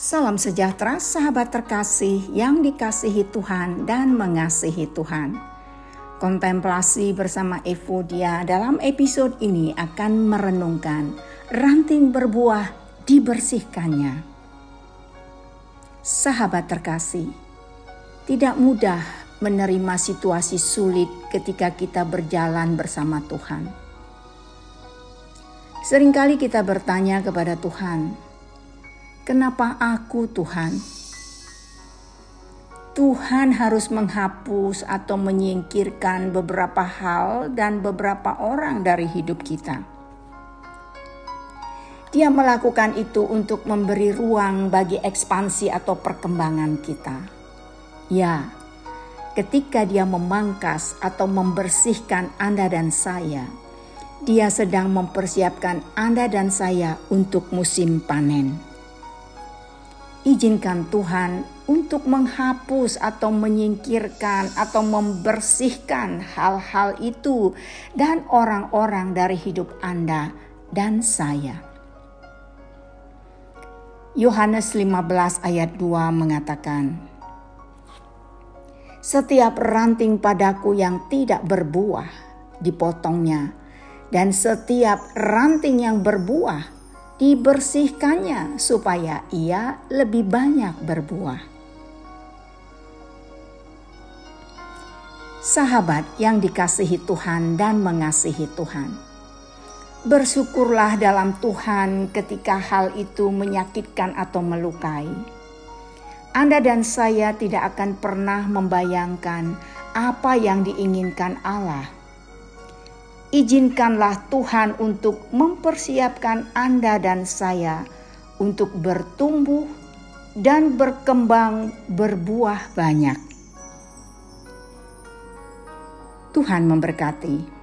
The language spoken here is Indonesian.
Salam sejahtera sahabat terkasih yang dikasihi Tuhan dan mengasihi Tuhan. Kontemplasi bersama Evodia dalam episode ini akan merenungkan ranting berbuah dibersihkannya. Sahabat terkasih, tidak mudah menerima situasi sulit ketika kita berjalan bersama Tuhan. Seringkali kita bertanya kepada Tuhan, Kenapa aku, Tuhan? Tuhan harus menghapus atau menyingkirkan beberapa hal dan beberapa orang dari hidup kita. Dia melakukan itu untuk memberi ruang bagi ekspansi atau perkembangan kita. Ya, ketika Dia memangkas atau membersihkan Anda dan saya, Dia sedang mempersiapkan Anda dan saya untuk musim panen izinkan Tuhan untuk menghapus atau menyingkirkan atau membersihkan hal-hal itu dan orang-orang dari hidup Anda dan saya. Yohanes 15 ayat 2 mengatakan, Setiap ranting padaku yang tidak berbuah dipotongnya, dan setiap ranting yang berbuah dibersihkannya supaya ia lebih banyak berbuah. Sahabat yang dikasihi Tuhan dan mengasihi Tuhan, bersyukurlah dalam Tuhan ketika hal itu menyakitkan atau melukai. Anda dan saya tidak akan pernah membayangkan apa yang diinginkan Allah izinkanlah Tuhan untuk mempersiapkan Anda dan saya untuk bertumbuh dan berkembang berbuah banyak. Tuhan memberkati.